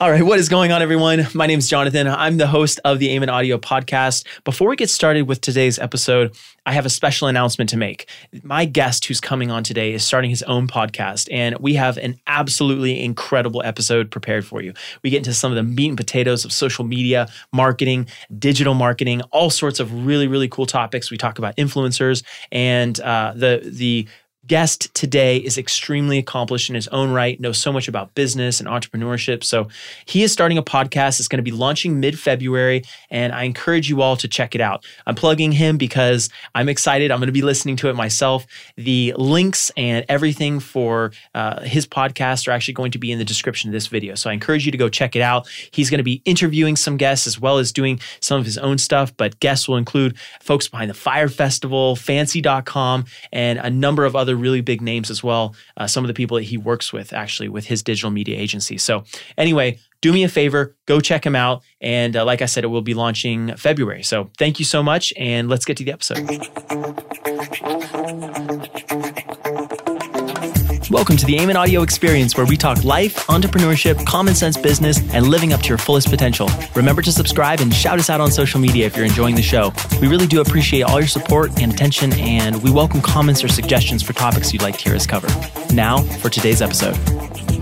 All right, what is going on, everyone? My name is Jonathan. I'm the host of the Aymin Audio podcast. Before we get started with today's episode, I have a special announcement to make. My guest who's coming on today is starting his own podcast, and we have an absolutely incredible episode prepared for you. We get into some of the meat and potatoes of social media, marketing, digital marketing, all sorts of really, really cool topics. We talk about influencers and uh, the the guest today is extremely accomplished in his own right, knows so much about business and entrepreneurship. So he is starting a podcast. It's going to be launching mid February, and I encourage you all to check it out. I'm plugging him because I'm excited. I'm going to be listening to it myself. The links and everything for uh, his podcast are actually going to be in the description of this video. So I encourage you to go check it out. He's going to be interviewing some guests as well as doing some of his own stuff, but guests will include folks behind the Fyre Festival, fancy.com, and a number of other really big names as well. Uh, some of the people that he works with actually with his digital media agency. So, anyway, do me a favor, go check him out. And uh, like I said, it will be launching February. So, thank you so much. And let's get to the episode. Welcome to the Aymin Audio Experience, where we talk life, entrepreneurship, common sense business, and living up to your fullest potential. Remember to subscribe and shout us out on social media if you're enjoying the show. We really do appreciate all your support and attention, and we welcome comments or suggestions for topics you'd like to hear us cover. Now, for today's episode.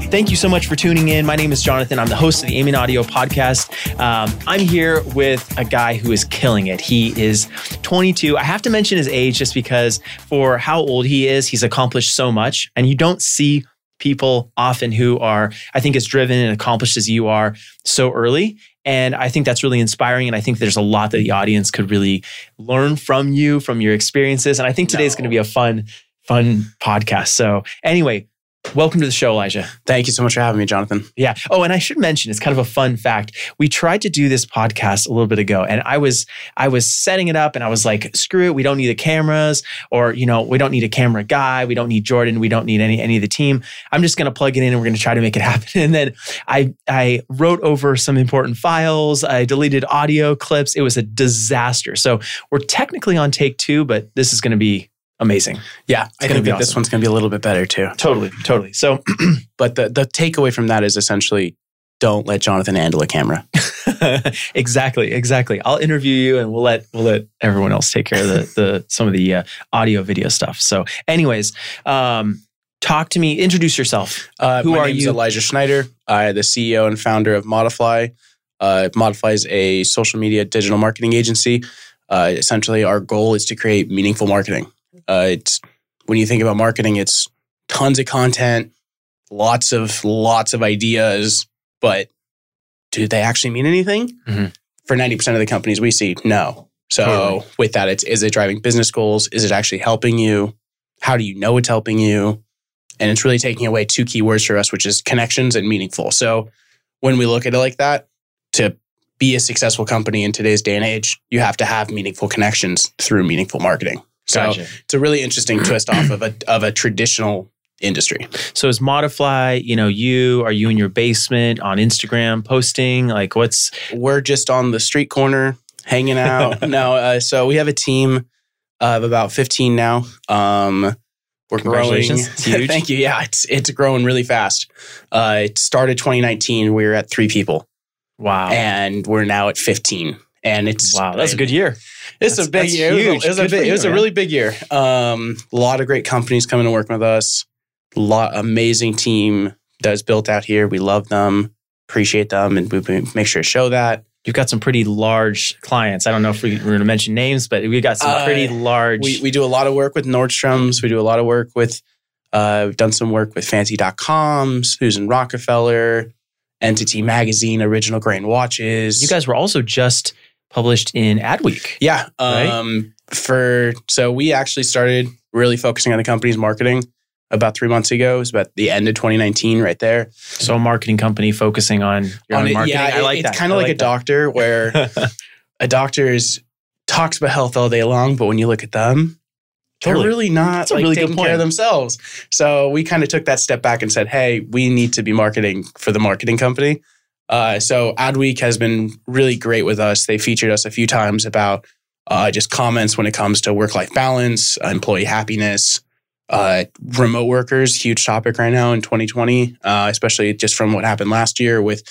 Thank you so much for tuning in. My name is Jonathan. I'm the host of the Aymin Audio podcast. Um, I'm here with a guy who is killing it. He is 22. I have to mention his age just because for how old he is, he's accomplished so much. And you don't see people often who are, I think, as driven and accomplished as you are so early. And I think that's really inspiring. And I think there's a lot that the audience could really learn from you, from your experiences. And I think today is going to be a fun, fun podcast. So, anyway, Welcome to the show, Elijah. Thank you so much for having me, Jonathan. Yeah. Oh, and I should mention it's kind of a fun fact. We tried to do this podcast a little bit ago, and I was I was setting it up, and I was like, "Screw it, we don't need the cameras, or you know, we don't need a camera guy, we don't need Jordan, we don't need any any of the team. I'm just going to plug it in, and we're going to try to make it happen." And then I I wrote over some important files. I deleted audio clips. It was a disaster. So we're technically on take two, but this is going to be amazing. Yeah, I think awesome. this one's going to be a little bit better too. Totally, totally. So, but the the takeaway from that is essentially don't let Jonathan handle a camera. exactly, exactly. I'll interview you, and we'll let we'll let everyone else take care of the the some of the uh, audio video stuff. So, anyways. Um, talk to me. Introduce yourself. Uh, Who are you? Elijah Schneider. I'm the CEO and founder of Modifly. Uh, Modifly is a social media digital marketing agency. Uh, essentially, our goal is to create meaningful marketing. Uh, it's when you think about marketing, it's tons of content, lots of lots of ideas, but do they actually mean anything? Mm-hmm. For ninety percent of the companies we see, no. So totally. with that, it's is it driving business goals? Is it actually helping you? How do you know it's helping you? And it's really taking away two key words for us, which is connections and meaningful. So when we look at it like that, to be a successful company in today's day and age, you have to have meaningful connections through meaningful marketing. So gotcha. it's a really interesting twist off of a of a traditional industry. So is Modifly, you know, you are you in your basement on Instagram posting? Like what's we're just on the street corner hanging out. no, uh, so we have a team of about 15 now. Um we're growing. Thank you. Yeah, it's it's growing really fast. Uh, it started 2019. We were at three people. Wow. And we're now at 15 and it's wow, that's a good year. It's a big year. Huge. It was, a, it was, a, big, it was a really big year. Um, a lot of great companies coming to work with us. A lot amazing team that's built out here. We love them, appreciate them, and we make sure to show that. You've got some pretty large clients. I don't know if we, are going to mention names, but we got some pretty uh, large. We, we do a lot of work with Nordstrom's. We do a lot of work with. Uh, we've done some work with Fancy.com, Susan Rockefeller, Entity Magazine, Original Grain Watches. You guys were also just published in Adweek. Yeah. Right? Um, for so we actually started really focusing on the company's marketing about three months ago. It was about the end of 2019, right there. So a marketing company focusing on your on it, marketing. Yeah, I like it's kind of like, like, a doctor where a doctor is talks about health all day long, but when you look at them, totally. they're really not like really taking care of themselves. So we kind of took that step back and said, "Hey, we need to be marketing for the marketing company." Uh, so Adweek has been really great with us. They featured us a few times about uh, just comments when it comes to work life balance, employee happiness, uh, remote workers, huge topic right now in 2020, uh, especially just from what happened last year with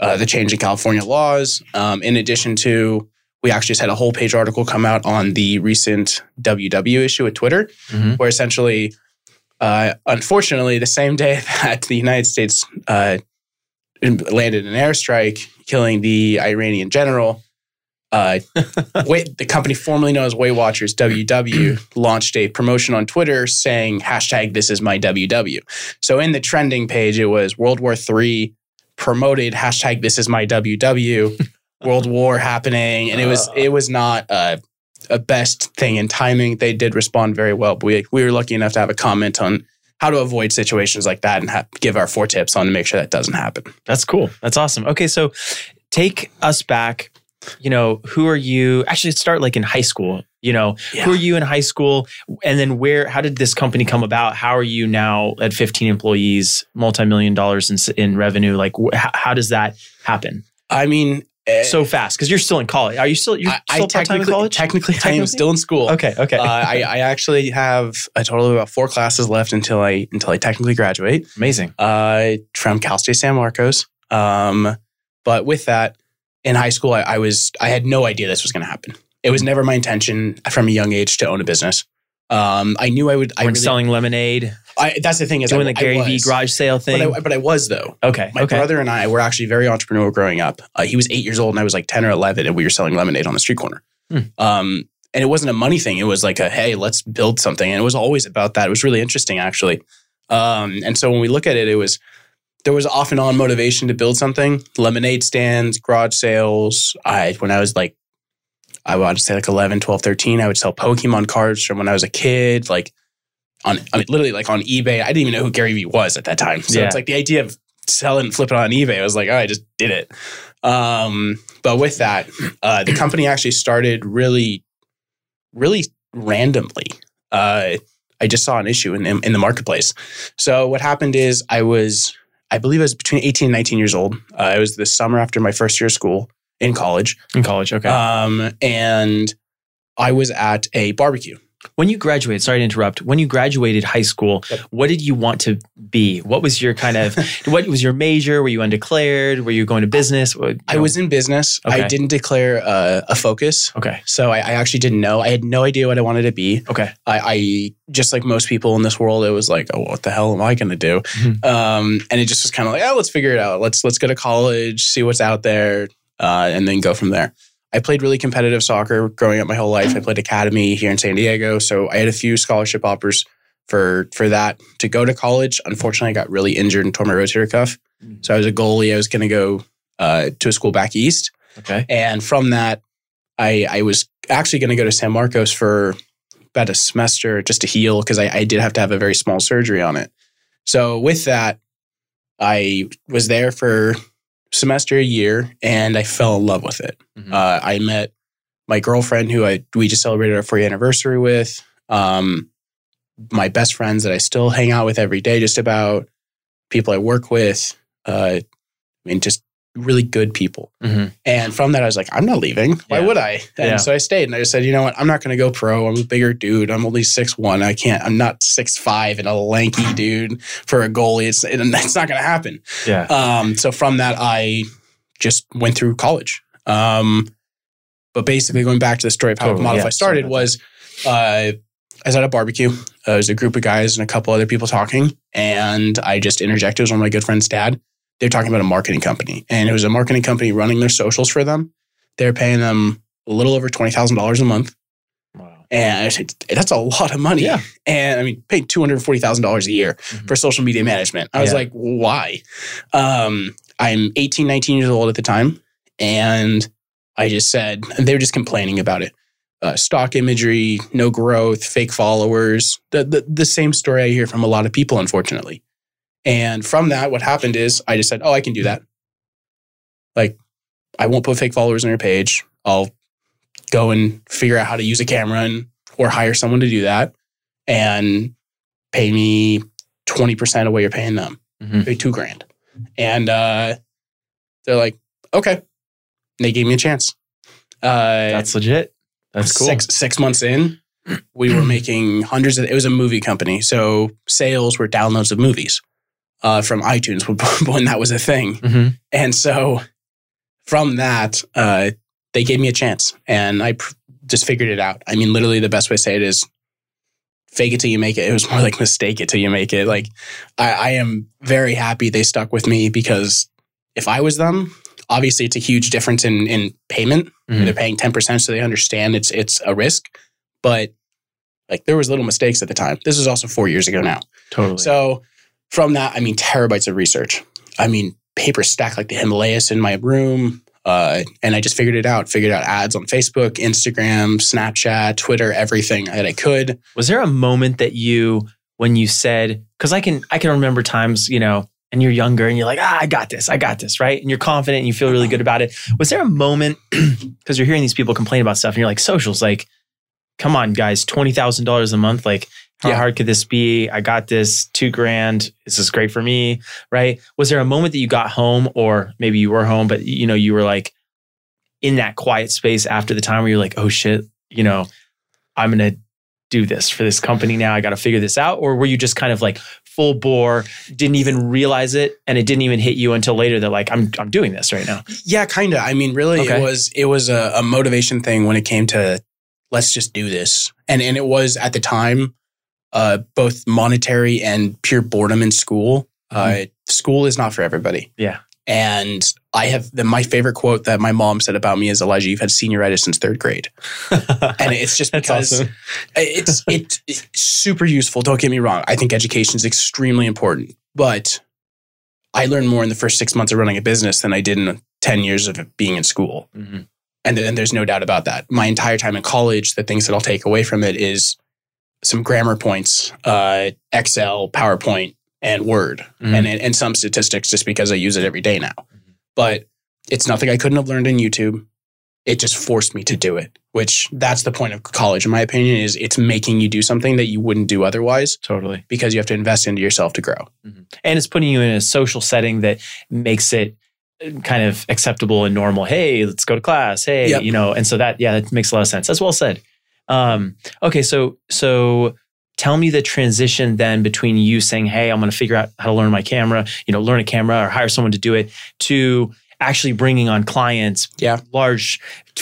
uh, the change in California laws. Um, in addition to, we actually just had a whole page article come out on the recent WW issue with Twitter, Mhm. where essentially, uh, unfortunately, the same day that the United States uh, landed an airstrike, killing the Iranian general. Uh, Wait, the company formerly known as Weight Watchers WW launched a promotion on Twitter saying hashtag This is my WW. So in the trending page, it was World War III promoted hashtag This is my WW. World War happening, and it was Uh. it was not a, a best thing in timing. They did respond very well, but we we were lucky enough to have a comment on how to avoid situations like that and ha- give our four tips on to make sure that doesn't happen. That's cool. That's awesome. Okay, so take us back. You know, who are you? Actually, start like in high school. You know, who are you in high school? And then where, how did this company come about? How are you now at 15 employees, multi million dollars in, in revenue? Like, wh- how does that happen I mean, eh, so fast? Because you're still in college. Are you still, you're I, I still part time in college? technically, I Technically? am still in school. Okay, okay. uh, I, I actually have a total of about four classes left until I until I technically graduate Amazing. uh, from Cal State San Marcos. Um, but with that, in high school, I, I was I had no idea this was going to happen. It was never my intention from a young age to own a business. Um, I knew I would. I really, selling lemonade, I, that's the thing is doing I, the Gary I V was, garage sale But thing. I, but I was though. okay, My okay. brother and I were actually very entrepreneurial growing up. Uh, he was eight years old and I was like 10 or 11, and we were selling lemonade on the street corner. Hmm. Um, and it wasn't a money thing. It was like a, hey, let's build something. And it was always about that. It was really interesting, actually. Um, and so when we look at it, it was, there was off and on motivation to build something lemonade stands, garage sales. I, when I was like, I would say like 11, 12, 13, I would sell Pokemon cards from when I was a kid. Like, on, I mean, literally like on eBay. I didn't even know who Gary Vee was at that time. So Yeah. it's like the idea of selling and flipping on eBay. I was like, oh, I just did it. Um, but with that, uh, the company actually started really, really randomly. Uh, I just saw an issue in, in, in the marketplace. So what happened is I was, I believe I was between 18 and 19 years old. Uh, it was the summer after my first year of school in college. in college, okay. Um, and I was at a barbecue. when you graduated, sorry to interrupt. When you graduated high school, Yep. what did you want to be? What was your kind of what was your major? Were you undeclared? Were you going to business? You I was in business. Okay. I didn't declare uh, a focus. okay. So I, I actually didn't know. I had no idea what I wanted to be. Okay. I, I just like most people in this world, it was like, oh, what the hell am I going to do? Mhm. Um, and it just was kind of like, oh, let's figure it out. Let's let's go to college, see what's out there, uh, and then go from there. I played really competitive soccer growing up my whole life. I played academy here in San Diego, so I had a few scholarship offers for for that to go to college. Unfortunately, I got really injured and tore my rotator cuff. Mhm. So I was a goalie. I was going to go uh, to a school back east. Okay. And from that, I, I was actually going to go to San Marcos for about a semester just to heal because I, I did have to have a very small surgery on it. So with that, I was there for semester a year and I fell in love with it. Mhm. Uh, I met my girlfriend who I we just celebrated our four year anniversary with. Um, my best friends that I still hang out with every day, just about people I work with. Uh, I mean, just really good people. Mhm. And from that, I was like, I'm not leaving. Why Yeah. would I? And Yeah. so I stayed and I just said, you know what? I'm not going to go pro. I'm a bigger dude. I'm only six one. I can't, I'm not six five and a lanky dude for a goalie. It's, it, it's not going to happen. Yeah. Um, so from that, I just went through college. Um, but basically, going back to the story of how Totally, Modifly yeah. started was uh, I was at a barbecue. Uh, there was a group of guys and a couple other people talking, and I just interjected. It was one of my good friend's dad. They were talking about a marketing company, and it was a marketing company running their socials for them. They were paying them a little over twenty thousand dollars a month, Wow. and I said, that's a lot of money. Yeah. And I mean, paying two hundred forty thousand dollars a year Mhm. for social media management. I was like, why? Um, I'm 18, 19 years old at the time. And I just said, they were just complaining about it. Uh, stock imagery, no growth, fake followers, the, the, the same story I hear from a lot of people, unfortunately. And from that, what happened is I just said, oh, I can do that. Like, I won't put fake followers on your page. I'll go and figure out how to use a camera and or hire someone to do that and pay me 20% of what you're paying them, Mhm. pay two grand. And uh, they're like, okay. And they gave me a chance. Uh, That's legit. That's cool. Six, six months in, we were making hundreds of, it was a movie company. So sales were downloads of movies. Uh, from iTunes when that was a thing. Mhm. And so from that, uh, they gave me a chance and I pr- just figured it out. I mean, literally, the best way to say it is fake it till you make it. It was more like mistake it till you make it. Like, I, I am very happy they stuck with me because if I was them, obviously it's a huge difference in, in payment. Mhm. They're paying 10%, so they understand it's it's a risk. But like there was little mistakes at the time. This is also four years ago now. Totally. So from that, I mean, terabytes of research. I mean, paper stacked like the Himalayas in my room. Uh, and I just figured it out. Figured out ads on Facebook, Instagram, Snapchat, Twitter, everything that I could. was there a moment that you when you said because i can i can remember times you know and you're younger and you're like ah i got this i got this right and you're confident and you feel really good about it was there a moment because you're hearing these people complain about stuff and you're like socials like come on guys $20000 a month like how Yeah. hard could this be i got this two grand this is great for me right was there a moment that you got home or maybe you were home but you know you were like in that quiet space after the time where you're like oh shit you know i'm gonna do this for this company now. I got to figure this out. Or were you just kind of like full bore, didn't even realize it, and it didn't even hit you until later that like I'm I'm doing this right now. Yeah, kind of. I mean, really, Okay. it was it was a, a motivation thing when it came to let's just do this, and and it was at the time uh, both monetary and pure boredom in school. Uh, school is not for everybody. Mm-hmm. Yeah. And I have the, my favorite quote that my mom said about me is Elijah, you've had senioritis since third grade. And it's just because awesome. it's, it, it's super useful. Don't get me wrong. I think education is extremely important, but I learned more in the first six months of running a business than I did in 10 years of being in school. Mhm. And, and there's no doubt about that. My entire time in college, the things that I'll take away from it is some grammar points, uh, Excel, PowerPoint, and Word, Mhm. and, and some statistics just because I use it every day now. But it's nothing I couldn't have learned in YouTube. It just forced me to do it, which that's the point of college, in my opinion, is it's making you do something that you wouldn't do otherwise Totally. because you have to invest into yourself to grow. And it's putting you in a social setting that makes it uh, kind of acceptable and normal. Hey, let's go to class. Hey, Yep. you know, and so that yeah, that makes a lot of sense. That's well said. Um, okay, so so tell me the transition then between you saying, "Hey, I'm going to figure out how to learn my camera," you know, learn a camera or hire someone to do it, to actually bringing on clients, Yeah. large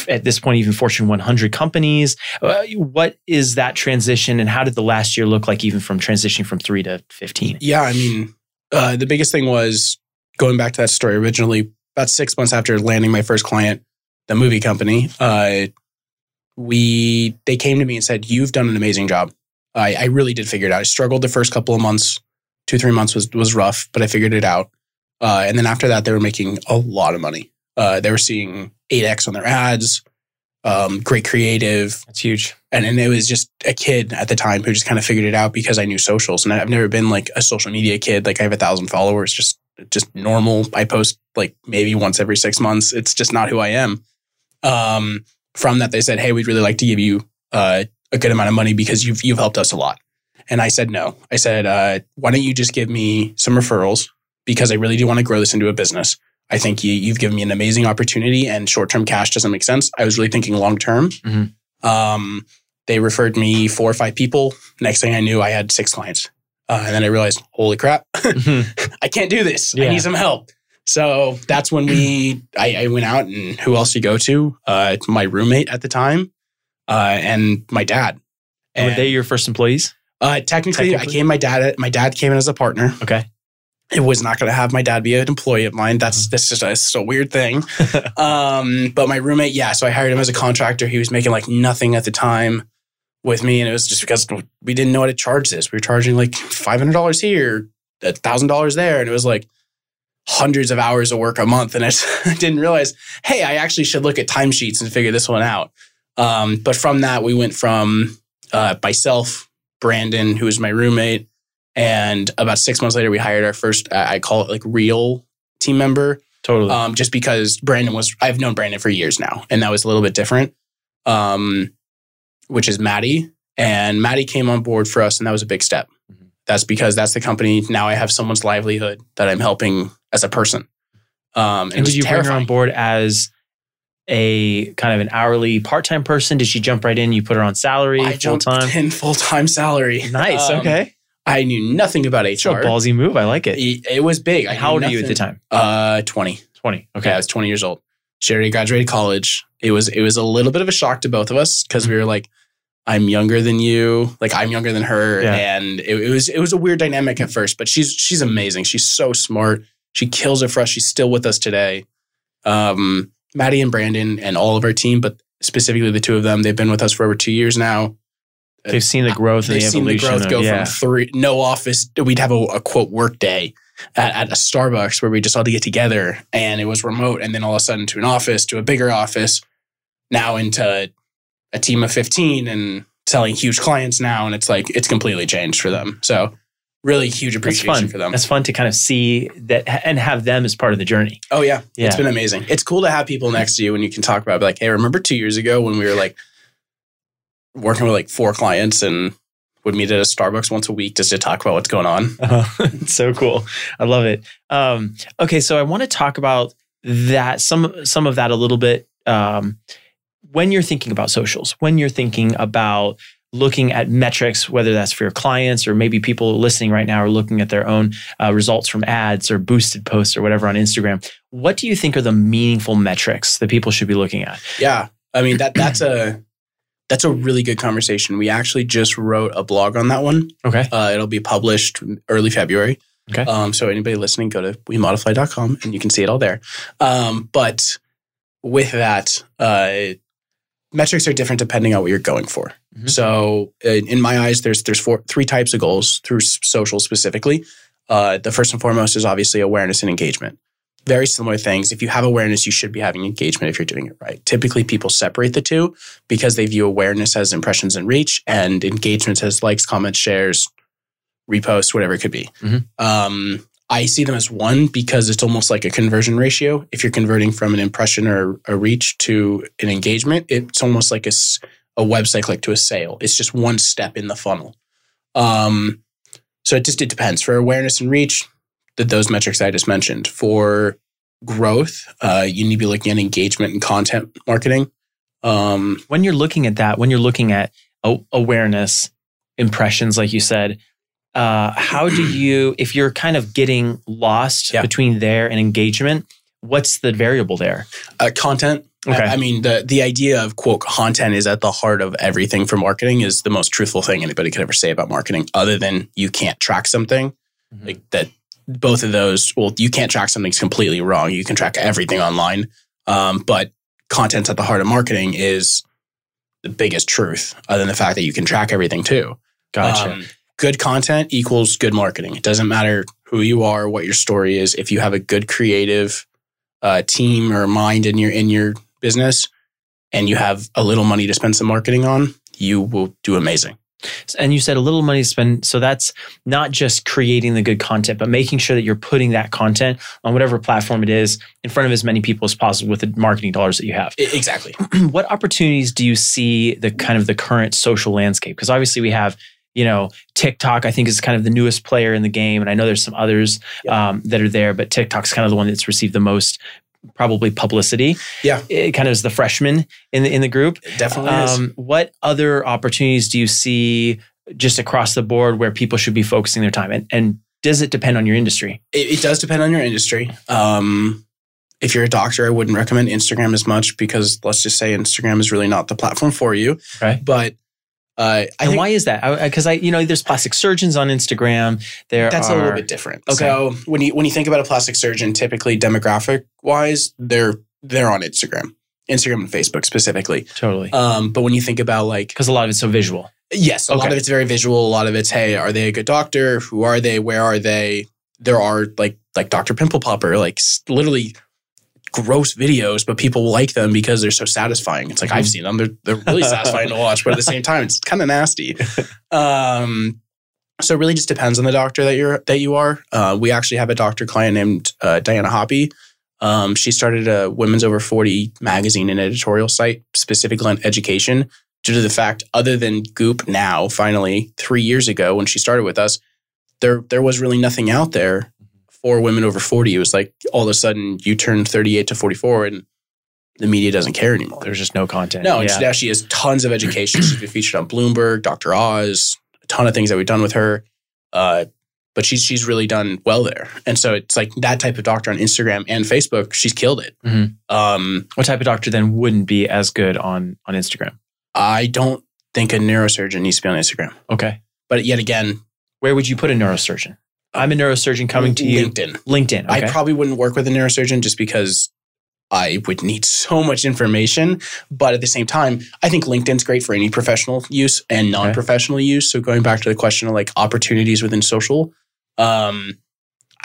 at this point even Fortune 100 companies. Uh, what is that transition, and how did the last year look like, even from transitioning from three to 15? Yeah, I mean, uh, the biggest thing was going back to that story originally, about six months after landing my first client, the movie company, uh, we they came to me and said, You've done an amazing job. I, I really did figure it out. I struggled the first couple of months, two, three months was was rough, but I figured it out. Uh, and then after that, they were making a lot of money. Uh, they were seeing 8x on their ads, um, great creative, That's huge. and and it was just a kid at the time who just kind of figured it out because I knew socials, and I've never been like a social media kid. Like I have a thousand followers, just just normal. I post like maybe once every six months. It's just not who I am. Um, from that, they said, "Hey, we'd really like to give you uh, a good amount of money because you've you've helped us a lot." And I said no. I said, uh, "Why don't you just give me some referrals because I really do want to grow this into a business." I think you, you've given me an amazing opportunity, and short term cash doesn't make sense. I was really thinking long term. Mhm. Um, they referred me four or five people. Next thing I knew, I had six clients. Uh, and then I realized, holy crap, I can't do this. I need some help. So that's when we, I, I went out and who else you go to? Uh, my roommate at the time, uh, and my dad. Were And, they your first employees? uh, technically, I came. My dad. My dad came in as a partner. Okay. It was not going to have my dad be an employee of mine. That's that's just a, just a weird thing. um, but my roommate, yeah. So I hired him as a contractor. He was making like nothing at the time with me, and it was just because we didn't know how to charge this. We were charging like five hundred dollars here, thousand dollars there, and it was like hundreds of hours of work a month. And I just didn't realize, hey, I actually should look at timesheets and figure this one out. Um, but from that, we went from uh, myself, Brandon, who was my roommate, and about six months later, we hired our first, I call it like real team member Totally. um, just because Brandon was, I've known Brandon for years now, and that was a little bit different, um, which is Maddie. And Maddie came on board for us, and that was a big step. Mhm. That's because that's the company. Now I have someone's livelihood that I'm helping as a person. Um, and, and did you bring her on board as a kind of an hourly part-time person? Did she jump right in? You put her on salary I full time. in full time salary. Nice. Um, okay. I knew nothing about HR. It's a ballsy move. I like it. It, it was big. I How old are you at the time? Uh, 20. 20. Okay, I was 20 years old. She already graduated college. It was it was a little bit of a shock to both of us because we were like, I'm younger than you, like I'm younger than her, Yeah. and it, it was it was a weird dynamic at first. But she's she's amazing. She's so smart. She kills it for us. She's still with us today. Um, Maddie and Brandon and all of our team, but specifically the two of them, they've been with us for over two years now. They've seen the growth They've the seen the growth of- go yeah. from three no office. We'd have a, a quote work day at, at a Starbucks where we just all had to get together, and it was remote. And then all of a sudden to an office, to a bigger office, now into a team of fifteen and selling huge clients now, and it's like it's completely changed for them. So really huge appreciation for them. That's fun to kind of see that and have them as part of the journey. Oh yeah, Yeah. it's been amazing. It's cool to have people next to you and you can talk about like, hey, remember two years ago when we were like working with like four clients and would meet at a Starbucks once a week just to talk about what's going on. So cool. I love it. Um, okay, so I want to talk about that some some of that a little bit. Um, when you're thinking about socials, when you're thinking about looking at metrics, whether that's for your clients or maybe people listening right now are looking at their own uh, results from ads or boosted posts or whatever on Instagram, what do you think are the meaningful metrics that people should be looking at? Yeah, I mean that that's a that's a really good conversation. We actually just wrote a blog on that one. Okay. Uh, it'll be published early February. Okay. Um, so anybody listening, go to wemodify.com and you can see it all there. Um, but with that, uh, metrics are different depending on what you're going for. Mhm. So in, in my eyes, there's there's four three types of goals through social specifically. Uh, the first and foremost is obviously awareness and engagement. Very similar things. If you have awareness, you should be having engagement if you're doing it right. Typically, people separate the two because they view awareness as impressions and reach, and engagement as likes, comments, shares, reposts, whatever it could be. Mhm. Um, I see them as one because it's almost like a conversion ratio. If you're converting from an impression or a reach to an engagement, it's almost like a, a website click to a sale. It's just one step in the funnel. Um, so it just it depends. For awareness and reach, that those metrics I just mentioned. For growth, uh, you need to be looking at engagement and content marketing. Um, when you're looking at that, when you're looking at awareness, impressions, like you said, uh, how do you, if you're kind of getting lost Yeah. between there and engagement, what's the variable there? uh, content. Okay. I, mean, the the idea of quote content is at the heart of everything for marketing. Is the most truthful thing anybody could ever say about marketing, other than you can't track something. Mhm. Like that, both of those. Well, you can't track something's completely wrong. You can track everything online, um, but content at the heart of marketing is the biggest truth, other than the fact that you can track everything too. Gotcha. Um, good content equals good marketing. It doesn't matter who you are, what your story is. If you have a good creative uh, team or mind in your in your business, and you have a little money to spend some marketing on, you will do amazing. and you said a little money to spend. So that's not just creating the good content, but making sure that you're putting that content on whatever platform it is in front of as many people as possible with the marketing dollars that you have. Exactly. what opportunities do you see the kind of the current social landscape? Because obviously we have, you know, TikTok. I think is kind of the newest player in the game, and I know there's some others Yeah. um, that are there, but TikTok's kind of the one that's received the most probably publicity. Yeah. it kind of is the freshman in the in the group. It definitely is. Um, what other opportunities do you see just across the board where people should be focusing their time? And, and does it depend on your industry? It, it does depend on your industry. Um, if you're a doctor, I wouldn't recommend Instagram as much because let's just say Instagram is really not the platform for you. Okay. But uh, I and think why is that? Because I, you know, there's plastic surgeons on Instagram. There that's are, a little bit different. Okay. So when you when you think about a plastic surgeon, typically demographic wise, they're they're on Instagram, Instagram and Facebook specifically. totally Um, but when you think about like because a lot of it's so visual. Yes, a lot of it's very visual. A lot of it's, hey, are they a good doctor? Who are they? Where are they? There are like like Dr. Pimple Popper, like literally gross videos, but people like them because they're so satisfying. It's like I've Mhm. seen them; they're they're really satisfying to watch, but at the same time, it's kind of nasty. Um, so it really just depends on the doctor that you're that you are. Uh, we actually have a doctor client named uh, Diana Hoppy. Um, she started a Women's Over 40 magazine and editorial site specifically on education due to the fact, other than Goop now, finally, three years ago when she started with us, there there was really nothing out there for women over 40. It was like all of a sudden you turn 38 to 44 and the media doesn't care anymore. There's just no content. No, and yeah. she, now she has tons of education. She's been featured on Bloomberg, Dr. Oz, a ton of things that we've done with her. Uh, but she's she's really done well there, and so it's like that type of doctor on Instagram and Facebook. She's killed it. Mhm. Um, What type of doctor then wouldn't be as good on on Instagram? I don't think a neurosurgeon needs to be on Instagram, Okay. but yet again, Where would you put a neurosurgeon? I'm a neurosurgeon coming to you. LinkedIn. LinkedIn. Okay. I probably wouldn't work with a neurosurgeon just because I would need so much information. But at the same time, I think LinkedIn's great for any professional use and non professional use. So going back to the question of like opportunities within social, um,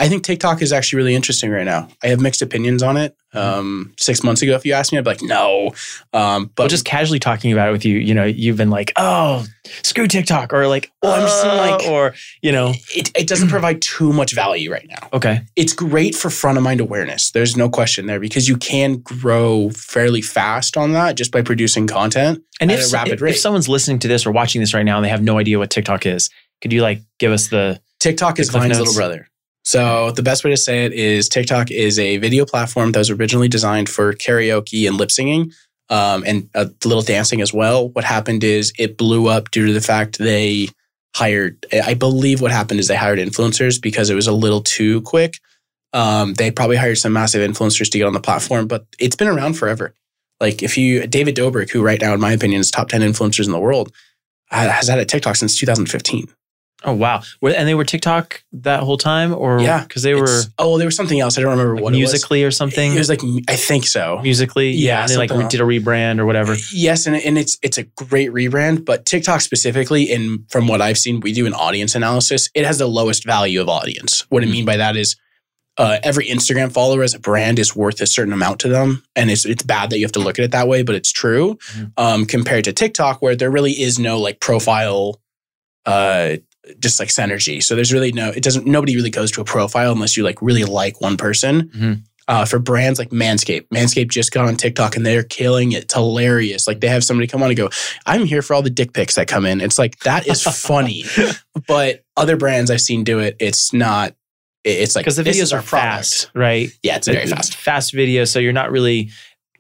I think TikTok is actually really interesting right now. I have mixed opinions on it. Um, six months ago, if you asked me, I'd be like, no. Um, but but just casually talking about it with you, you know, you've been like, oh, screw TikTok, or like, Well, I'm just "Uh," like- or you know, it, it doesn't provide too much value right now. okay, it's great for front of mind awareness. There's no question there because you can grow fairly fast on that just by producing content. and At if, a rapid if, rate. if someone's listening to this or watching this right now and they have no idea what TikTok is, could you like give us the TikTok is Vine's little brother. So the best way to say it is TikTok is a video platform that was originally designed for karaoke and lip singing. Um, and a little dancing as well. What happened is it blew up due to the fact they hired, I believe what happened is they hired influencers because it was a little too quick. Um, they probably hired some massive influencers to get on the platform, but it's been around forever. Like if you, David Dobrik, who right now, in my opinion, is top 10 influencers in the world, has had a TikTok since 2015. Oh wow, and they were TikTok that whole time, or Yeah, because they were oh, there was something else. I don't remember like what Musical.ly or something. It was like, I think so. Musical.ly, yeah, Yeah, and they like did a rebrand or whatever. Yes, and, and it's it's a great rebrand, but TikTok specifically, and from what I've seen, we do an audience analysis. It has the lowest value of audience. What I Mm-hmm. mean by that is uh, every Instagram follower as a brand is worth a certain amount to them, and it's it's bad that you have to look at it that way, but it's true. Mhm. Um, compared to TikTok, where there really is no like profile, uh, just like synergy. So there's really no. It doesn't. Nobody really goes to a profile unless you like really like one person Mhm. uh, for brands like Manscaped. Manscaped just got on TikTok and they're killing it. It's hilarious. Like they have somebody come on and go, I'm here for all the dick pics that come in. It's like, that is funny. but other brands I've seen do it, it's not, it's like, Because the videos are product. fast, right? Yeah, it's very fast. Fast video, so you're not really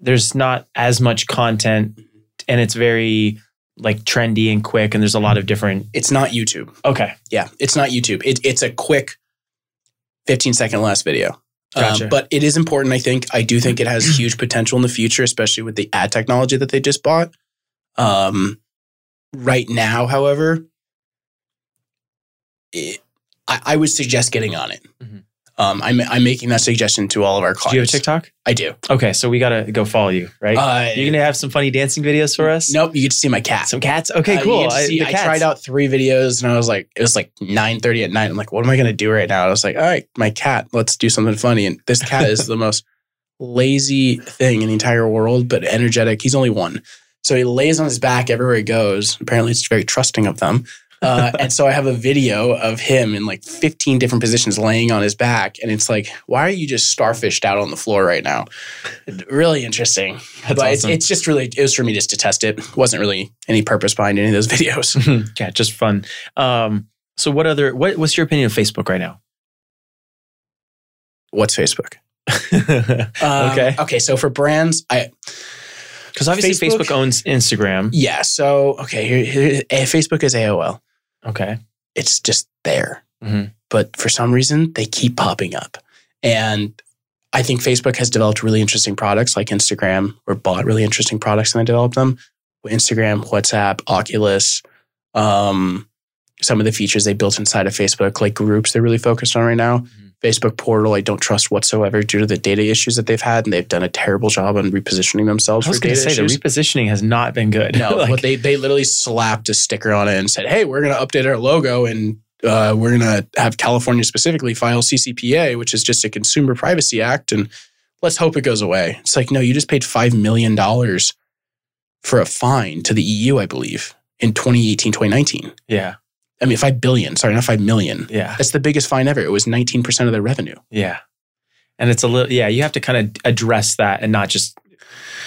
there's not as much content, and it's very like trendy and quick, and there's a lot of different. It's not YouTube. Okay, Yeah, it's not YouTube. It, it's a quick 15 second last video. Um, but it is important, I think. I do think it has huge potential in the future, especially with the ad technology that they just bought. Um, right now, however, it, I, I would suggest getting on it. Mhm. Um, I'm, I'm making that suggestion to all of our clients. do you have a. TikTok? I do. Okay, so we gotta go follow you, right? Uh, You're gonna have some funny dancing videos for us. nope, you get to see my cat. some cats. Okay, Uh, cool. to I, see- I, tried out three videos and I was like, it was like 9.30 at night. I'm like, what am I going to do right now? And I was like, all right, my cat, let's do something funny. And this cat is the most lazy thing in the entire world, but energetic. He's only one. So he lays on his back everywhere he goes. Apparently it's very trusting of them. Uh, and so I have a video of him in like 15 different positions laying on his back. And it's like, why are you just starfished out on the floor right now? Really interesting. That's but it's, awesome. it's just really, it was for me just to test it. Wasn't really any purpose behind any of those videos. yeah, just fun. Um, so what other what what's your opinion of Facebook right now? What's Facebook? Um, Okay. Okay. So for brands, I, because obviously Facebook- Facebook, owns Instagram. yeah. So, okay. Here, here, eh, Facebook is AOL. Okay. It's just there. Mhm. But for some reason, they keep popping up. And I think Facebook has developed really interesting products like Instagram or bought really interesting products and they developed them. Instagram, WhatsApp, Oculus, um, some of the features they built inside of Facebook, like groups they're really focused on right now. Mhm. Facebook portal, I don't trust whatsoever due to the data issues that they've had, and they've done a terrible job on repositioning themselves I was going to say issues. the repositioning has not been good. No, Like, but they they literally slapped a sticker on it and said, "Hey, we're going to update our logo and uh, we're going to have California specifically file CCPA, which is just a Consumer Privacy Act, and let's hope it goes away." It's like, no, you just paid five million dollars for a fine to the EU, I believe, in 2018, 2019. yeah, I mean, five billion. Sorry, not five million. yeah, That's the biggest fine ever. It was 19 percent of their revenue. yeah. And it's a little yeah. You have to kind of address that and not just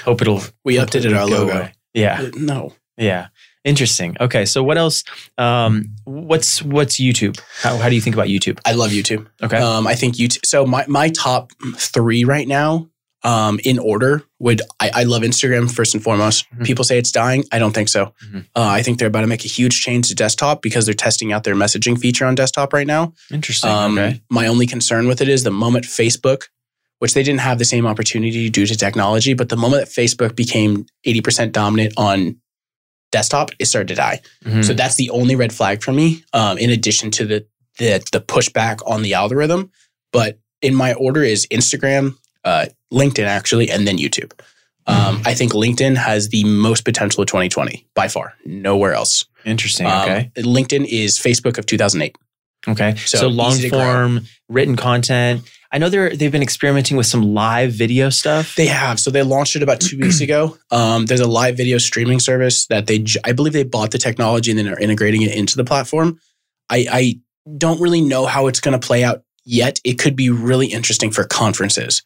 hope it'll. We updated our logo. away. Yeah, Uh, No, yeah. Interesting. Okay, so what else? Um, what's what's YouTube? How how do you think about YouTube? I love YouTube. Okay. Um, I think YouTube. So my my top three right now um, in order would I, I love Instagram first and foremost. Mhm. People say it's dying. I don't think so. Mhm. Uh, I think they're about to make a huge change to desktop because they're testing out their messaging feature on desktop right now. Interesting. Um, okay. My only concern with it is the moment Facebook, which they didn't have the same opportunity due to technology, but the moment that Facebook became 80% dominant on desktop, it started to die. Mhm. So that's the only red flag for me, um, in addition to the, the, the pushback on the algorithm. But in my order is Instagram, uh, LinkedIn actually, and then YouTube. Um, I think LinkedIn has the most potential of 2020 by far. Nowhere else. Interesting. Um, Okay. LinkedIn is Facebook of 2008. Okay. So So, long easy to grow. form written content. I know they're they've been experimenting with some live video stuff. They have. So they launched it about two weeks ago. Um, there's a live video streaming service that they, I believe they bought the technology and then are integrating it into the platform. I, I don't really know how it's going to play out yet. It could be really interesting for conferences.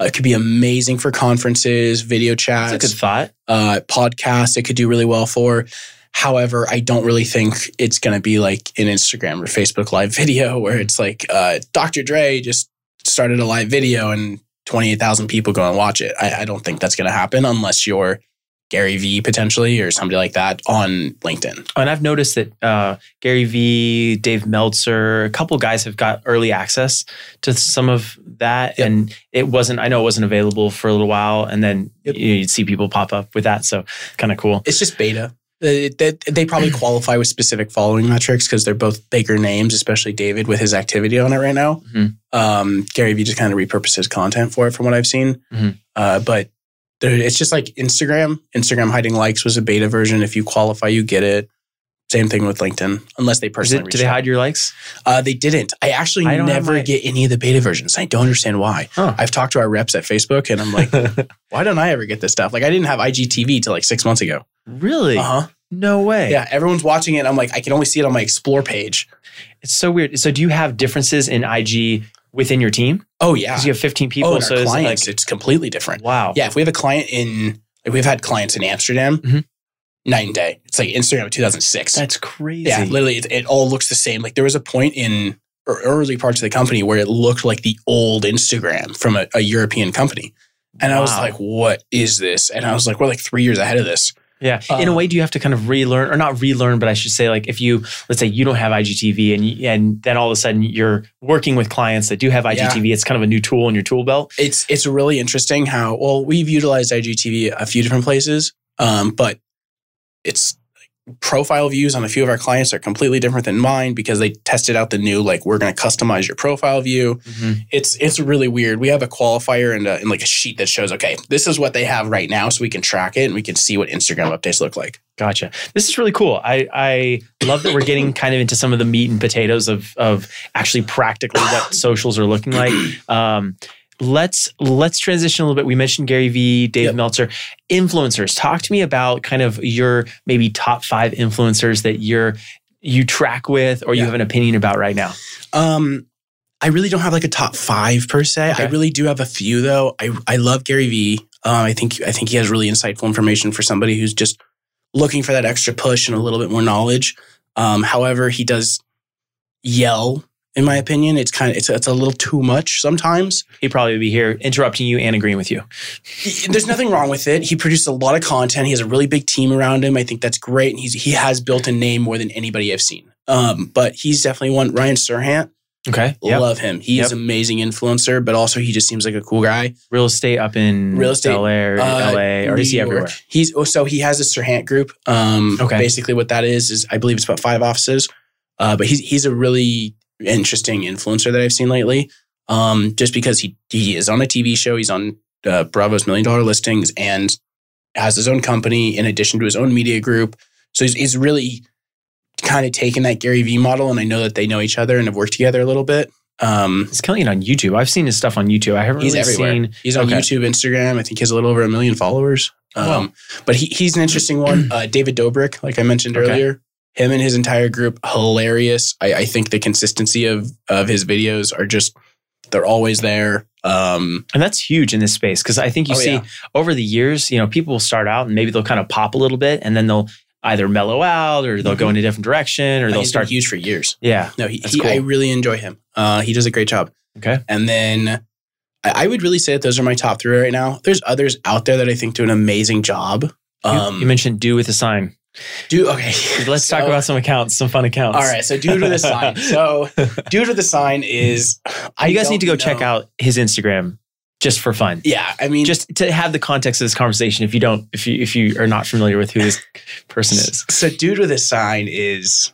Uh, it could be amazing for conferences, video chats. That's a good thought. uh, podcasts. It could do really well for. However, I don't really think it's going to be like an Instagram or Facebook live video where it's like uh, Dr. Dre just started a live video and 28,000 people go and watch it. I, I don't think that's going to happen unless you're Gary Vee potentially or somebody like that on LinkedIn. And I've noticed that uh, Gary Vee, Dave Meltzer, a couple guys have got early access to some of that, Yep. and it wasn't. I know it wasn't available for a little while, and then Yep. you would see people pop up with that. So kind of cool. It's just beta. They, they, they probably qualify with specific following metrics because they're both bigger names, especially David with his activity on it right now. Mhm. Um, Gary Vee just kind of repurposes content for it from what I've seen. Mhm. Uh, but there, it's just like Instagram. Instagram hiding likes was a beta version. If you qualify, you get it. Same thing with LinkedIn, unless they personally it, do they out. hide your likes? Uh, they didn't. I actually I never my- get any of the beta versions. I don't understand why. Huh. I've talked to our reps at Facebook, and I'm like, why don't I ever get this stuff? Like, I didn't have IGTV till like six months ago. really? Uh huh. No way. Yeah, everyone's watching it. I'm like, I can only see it on my explore page. It's so weird. So do you have differences in IG within your team? Oh yeah. Because you have 15 people. oh, so our it's like, it's completely different. wow. Yeah, if we have a client in, like we've had clients in Amsterdam, Mhm. night and day. It's like Instagram of 2006. That's crazy. yeah, literally, it, it all looks the same. Like there was a point in ear- early parts of the company where it looked like the old Instagram from a, a European company. And I was like, what is this? And I was like, we're like three years ahead of this. Yeah. in a Uh, way, do you have to kind of relearn, or not relearn, but I should say, like, if you, let's say you don't have IGTV and, and then all of a sudden you're working with clients that do have IGTV, it's kind of a new tool in your tool belt. It's it's really interesting how well we've utilized IGTV a few different places, um, but it's profile views on a few of our clients are completely different than mine because they tested out the new like we're going to customize your profile view. It's it's really weird. We have a qualifier and, a, and like a sheet that shows okay this is what they have right now, so we can track it and we can see what Instagram updates look like. Gotcha. This is really cool. I, I love that we're getting kind of into some of the meat and potatoes of of actually practically what socials are looking like. Um, let's let's transition a little bit. We mentioned Gary Vee, Dave Yep. Meltzer, influencers. Talk to me about kind of your maybe top five influencers that you're you track with or you have an opinion about right now. Um, I really don't have like a top five per se. Okay. I really do have a few though. I I love Gary Vee. Uh, I think I think he has really insightful information for somebody who's just looking for that extra push and a little bit more knowledge. Um, however, he does yell. In my opinion, it's kind of it's it's a little too much sometimes. He'd probably be here interrupting you and agreeing with you. There's nothing wrong with it. He produced a lot of content. He has a really big team around him. I think that's great. And he's he has built a name more than anybody I've seen. Um, but he's definitely one. Ryan Serhant, Okay. Yep. love him. He is Yep. amazing influencer, but also he just seems like a cool guy. Real estate up in Real estate, LA or Uh, LA or New is he York. everywhere? He's oh, so he has a Serhant group. Um, Okay. Basically, what that is is I believe it's about five offices. Uh, but he's he's a really interesting influencer that I've seen lately. Um, just because he he is on a TV show, he's on uh, Bravo's Million Dollar Listings, and has his own company in addition to his own media group. So he's, he's really kind of taken that Gary Vee model, and I know that they know each other and have worked together a little bit. Um, He's killing it on YouTube. I've seen his stuff on YouTube. I haven't He's really everywhere. seen. He's on Okay. YouTube, Instagram. I think he has a little over a million followers. Um, Oh, wow. But he, he's an interesting one. Uh, David Dobrik, like I mentioned Okay. earlier, him and his entire group, hilarious. I, I think the consistency of of his videos are just they're always there. Um, And that's huge in this space because I think you Oh, see yeah. over the years, you know, people will start out and maybe they'll kind of pop a little bit and then they'll either mellow out or they'll go in a different direction or they'll Mm-hmm. start. huge for years. Yeah. No, he, he cool. I really enjoy him. Uh, he does a great job. Okay. And then I, I would really say that those are my top three right now. There's others out there that I think do an amazing job. You- Um, you, mentioned do with a sign. Do okay. Let's talk about some accounts, some fun accounts. All right, so dude with the sign. So dude with a sign is. I you guys need to go don't check out his Instagram just for fun. Yeah, I mean, Just to have the context of this conversation, if you don't, if you if you are not familiar with who this person is, So, dude with the sign is.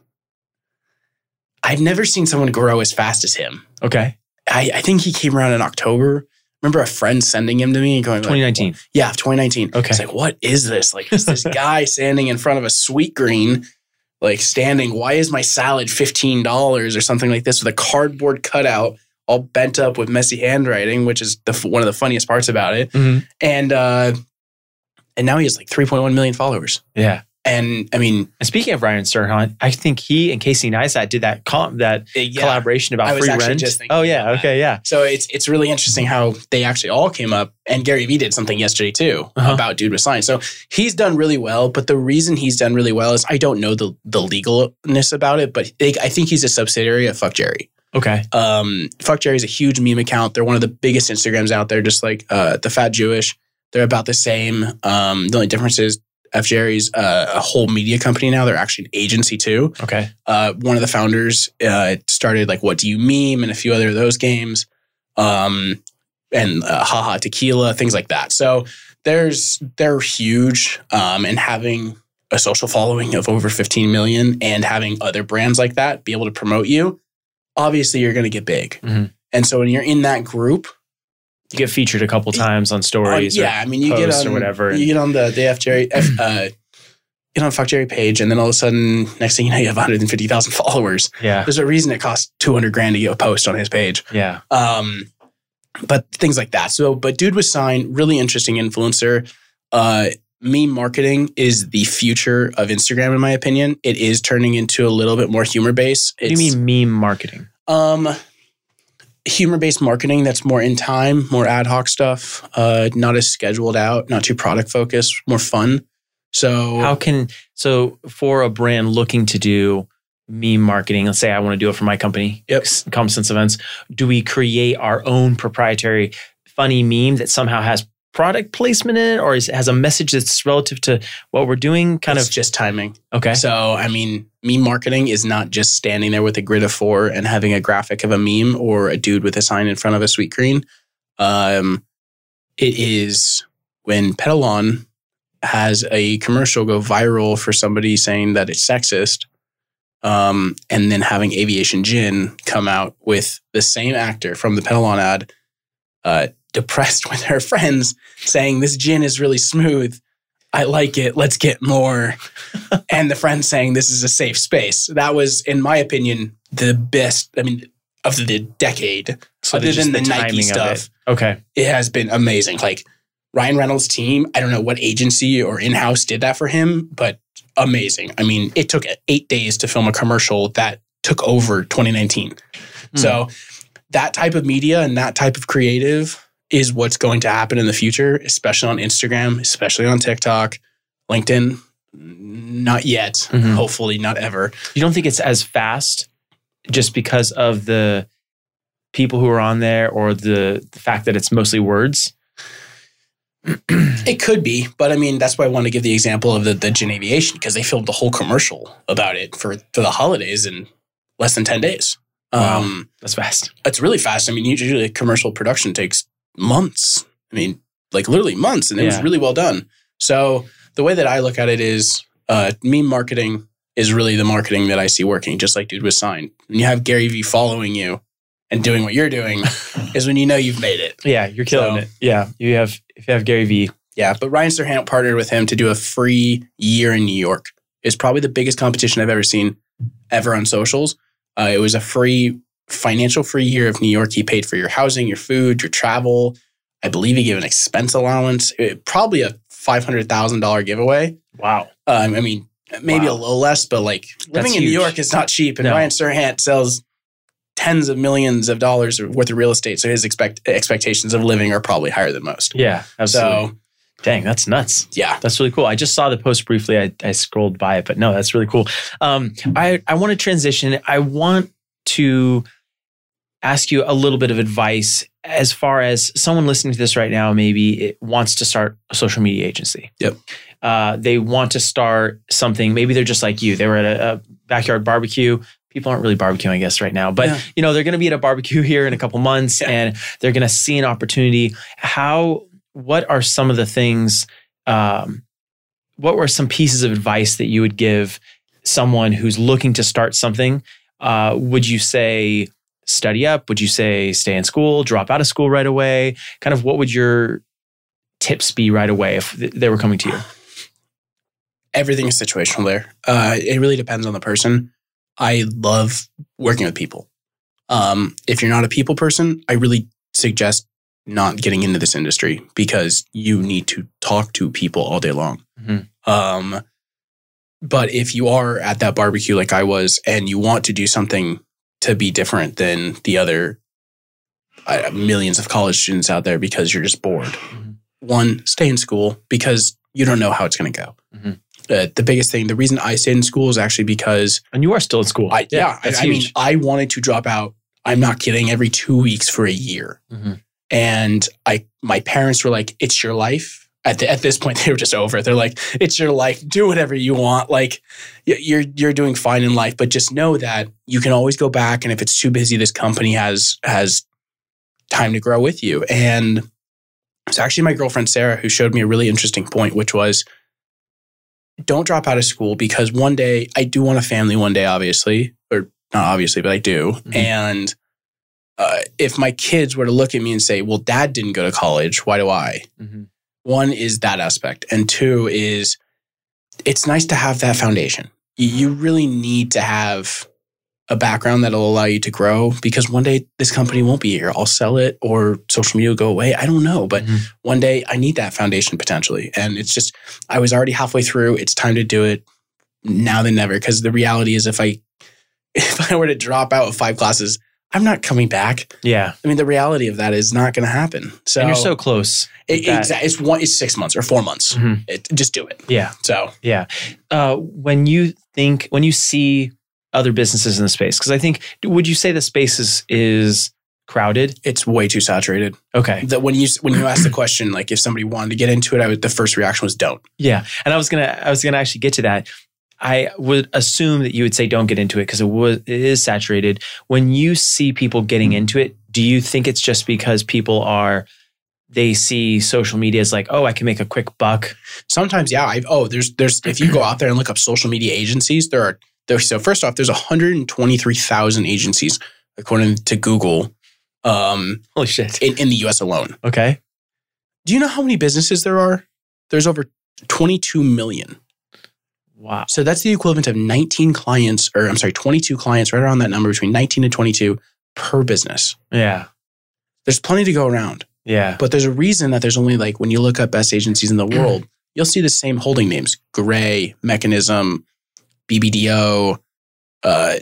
I've never seen someone grow as fast as him. okay, I, I think he came around in October. Remember a friend sending him to me and going, like, 2019. yeah, 2019. Okay. It's like, what is this? Like, is this guy standing in front of a Sweetgreen, like standing, why is my salad $15 or something like this with a cardboard cutout all bent up with messy handwriting, which is the, one of the funniest parts about it. Mhm. And, uh, and now he has like 3.1 million followers. Yeah. And I mean, And speaking of Ryan Serhant, I think he and Casey Neistat did that comp, that yeah. collaboration about free rent. oh yeah, okay, yeah. So it's it's really interesting how they actually all came up, and Gary Vee did something yesterday too Uh-huh. about Dude with Sign. So he's done really well, but the reason he's done really well is I don't know the the legalness about it, but they, I think he's a subsidiary of Fuck Jerry. Okay. Um, Fuck Jerry is a huge meme account. They're one of the biggest Instagrams out there, just like uh, the Fat Jewish. They're about the same. Um, the only difference is F Jerry's uh, a whole media company now. They're actually an agency too Okay. uh, one of the founders uh, started like what do you meme and a few other of those games um, and uh, JAJA tequila things like that so there's they're huge um, and having a social following of over 15 million and having other brands like that be able to promote you obviously you're going to get big Mhm. and so when you're in that group You get featured a couple times on uh, stories. or- yeah i mean you get on or whatever, you get on the, the f jerry F, uh, get on fuck jerry page and then all of a sudden next thing you know you have 150000 followers yeah. there's a reason it costs 200 grand to get a post on his page. Yeah. Um, but things like that. So, but Dude with Sign, really interesting influencer. Uh, meme marketing is the future of Instagram, in my opinion. It is turning into a little bit more humor based. What do you mean meme marketing? Um, humor based marketing that's more in time, more ad hoc stuff, uh, not as scheduled out, not too product focused, more fun. So, How can so for a brand looking to do meme marketing, let's say I want to do it for my company, Yep. Common Sense Events, do we create our own proprietary funny meme that somehow has product placement in it or is, has a message that's relative to what we're doing? Kind it's of just timing. okay. So, I mean, meme marketing is not just standing there with a grid of four and having a graphic of a meme or a dude with a sign in front of a Sweetgreen. Um, it is when Peloton has a commercial go viral for somebody saying that it's sexist, um, and then having Aviation Gin come out with the same actor from the Peloton ad, uh, depressed with her friends, saying this gin is really smooth. I like it. Let's get more and the friend saying this is a safe space. That was, in my opinion, the best. I mean, of the decade. So other than the, Nike stuff, it. Okay. it. has been amazing. Like Ryan Reynolds' team, I don't know what agency or in house did that for him, but amazing. I mean, it took eight days to film a commercial that took over 2019. Hmm. So that type of media and that type of creative is what's going to happen in the future, especially on Instagram, especially on TikTok, LinkedIn. Not yet. Mhm. Hopefully, not ever. You don't think it's as fast just because of the people who are on there or the, the fact that it's mostly words? It could be, but I mean, that's why I want to give the example of the, the Aviation because they filmed the whole commercial about it for, for the holidays in less than 10 days. Wow. Um, That's fast. it's really fast. I mean, usually commercial production takes months. I mean, like literally months, and it was really well done. So the way that I look at it is, uh, meme marketing is really the marketing that I see working, just like Dude with Sign. When you have Gary Vee following you and doing what you're doing, is when you know you've made it. Yeah, you're killing So- it. Yeah, you have if you have Gary Vee. Yeah, but Ryan Serhant partnered with him to do a free year in New York. It's probably the biggest competition I've ever seen ever on socials. Uh, it was a free financial free year of New York. He paid for your housing, your food, your travel. I believe he gave an expense allowance. It- probably a five hundred thousand dollar giveaway. Wow. Um, I mean, maybe Wow. a little less, but like living in New. York is not cheap. And No. Ryan Serhant sells tens of millions of dollars worth of real estate, so his expect expectations of living are probably higher than most. Yeah, absolutely. So Dang, that's nuts. yeah, That's really cool. I just saw the post briefly. I, I scrolled by it, but no, that's really cool. Um, I, I want to transition. I want to ask you a little bit of advice as far as someone listening to this right now maybe it wants to start a social media agency. Yep. Uh, they want to start something. Maybe they're just like you. They were at a, a backyard barbecue. People aren't really barbecuing, I guess, right now. But Yeah. you know, they're going to be at a barbecue here in a couple months, Yeah. and they're going to see an opportunity. How? What are some of the things? Um, what were some pieces of advice that you would give someone who's looking to start something? Uh, would you say study up? Would you say stay in school, drop out of school right away? Kind of what would your tips be right away if they were coming to you? everything is situational there. Uh, it really depends on the person. I love working with people. Um, if you're not a people person, I really suggest not getting into this industry because you need to talk to people all day long. Mhm. Um, but if you are at that barbecue like I was and you want to do something to be different than the other uh, millions of college students out there because you're just bored, Mhm. one, stay in school because you don't know how it's going to go. Mhm. Uh, the biggest thing, the reason I stayed in school is actually because And you are still in school. I, yeah, I, that's I mean. I wanted to drop out. I'm not kidding. Every two weeks for a year, Mhm. and I, my parents were like, "It's your life." At, the, at this point, they were just over. it. They're like, "It's your life. Do whatever you want. Like, you're you're doing fine in life, but just know that you can always go back. And if it's too busy, this company has has time to grow with you." And it's actually my girlfriend Sarah who showed me a really interesting point, which was don't drop out of school because one day I do want a family one day, obviously, or not obviously, but I do. Mhm. And uh, if my kids were to look at me and say, well, dad didn't go to college, why do I? Mhm. One is that aspect. And two is it's nice to have that foundation. You, really need to have a background that'll allow you to grow because one day this company won't be here. I'll sell it or social media will go away. I don't know. But Mhm. one day I need that foundation potentially. And it's just, I was already halfway through. It's time to do it now than never. Because the reality is, if I, if I were to drop out of five classes, I'm not coming back. yeah, I mean, the reality of that is not going to happen. So, and you're so close. it, exa- it's one, it's six months or four months. Mhm. It, just do it. Yeah, So, yeah. Uh, when you think, when you see other businesses in the space, because I think, would you say the space is is crowded? it's way too saturated. Okay, That when you when you ask the question, like if somebody wanted to get into it, I would, the first reaction was don't. yeah. And I was gonna, I was gonna actually get to that. I would assume that you would say don't get into it because it was it is saturated. When you see people getting into it, do you think it's just because people are they see social media as like, oh, I can make a quick buck? Sometimes, yeah. I've, oh, there's there's if you go out there and look up social media agencies, there are there. So first off, there's 123,000 agencies according to Google, um, Holy shit! in, in the U.S. alone. Okay, Do you know how many businesses there are? There's over 22 million. Wow. So that's the equivalent of 19 clients, or I'm sorry, 22 clients, right around that number between 19 and 22 per business. Yeah, There's plenty to go around, yeah, but there's a reason that there's only like when you look up best agencies in the world, you'll see the same holding names: Grey, Mekanism, BBDO, uh,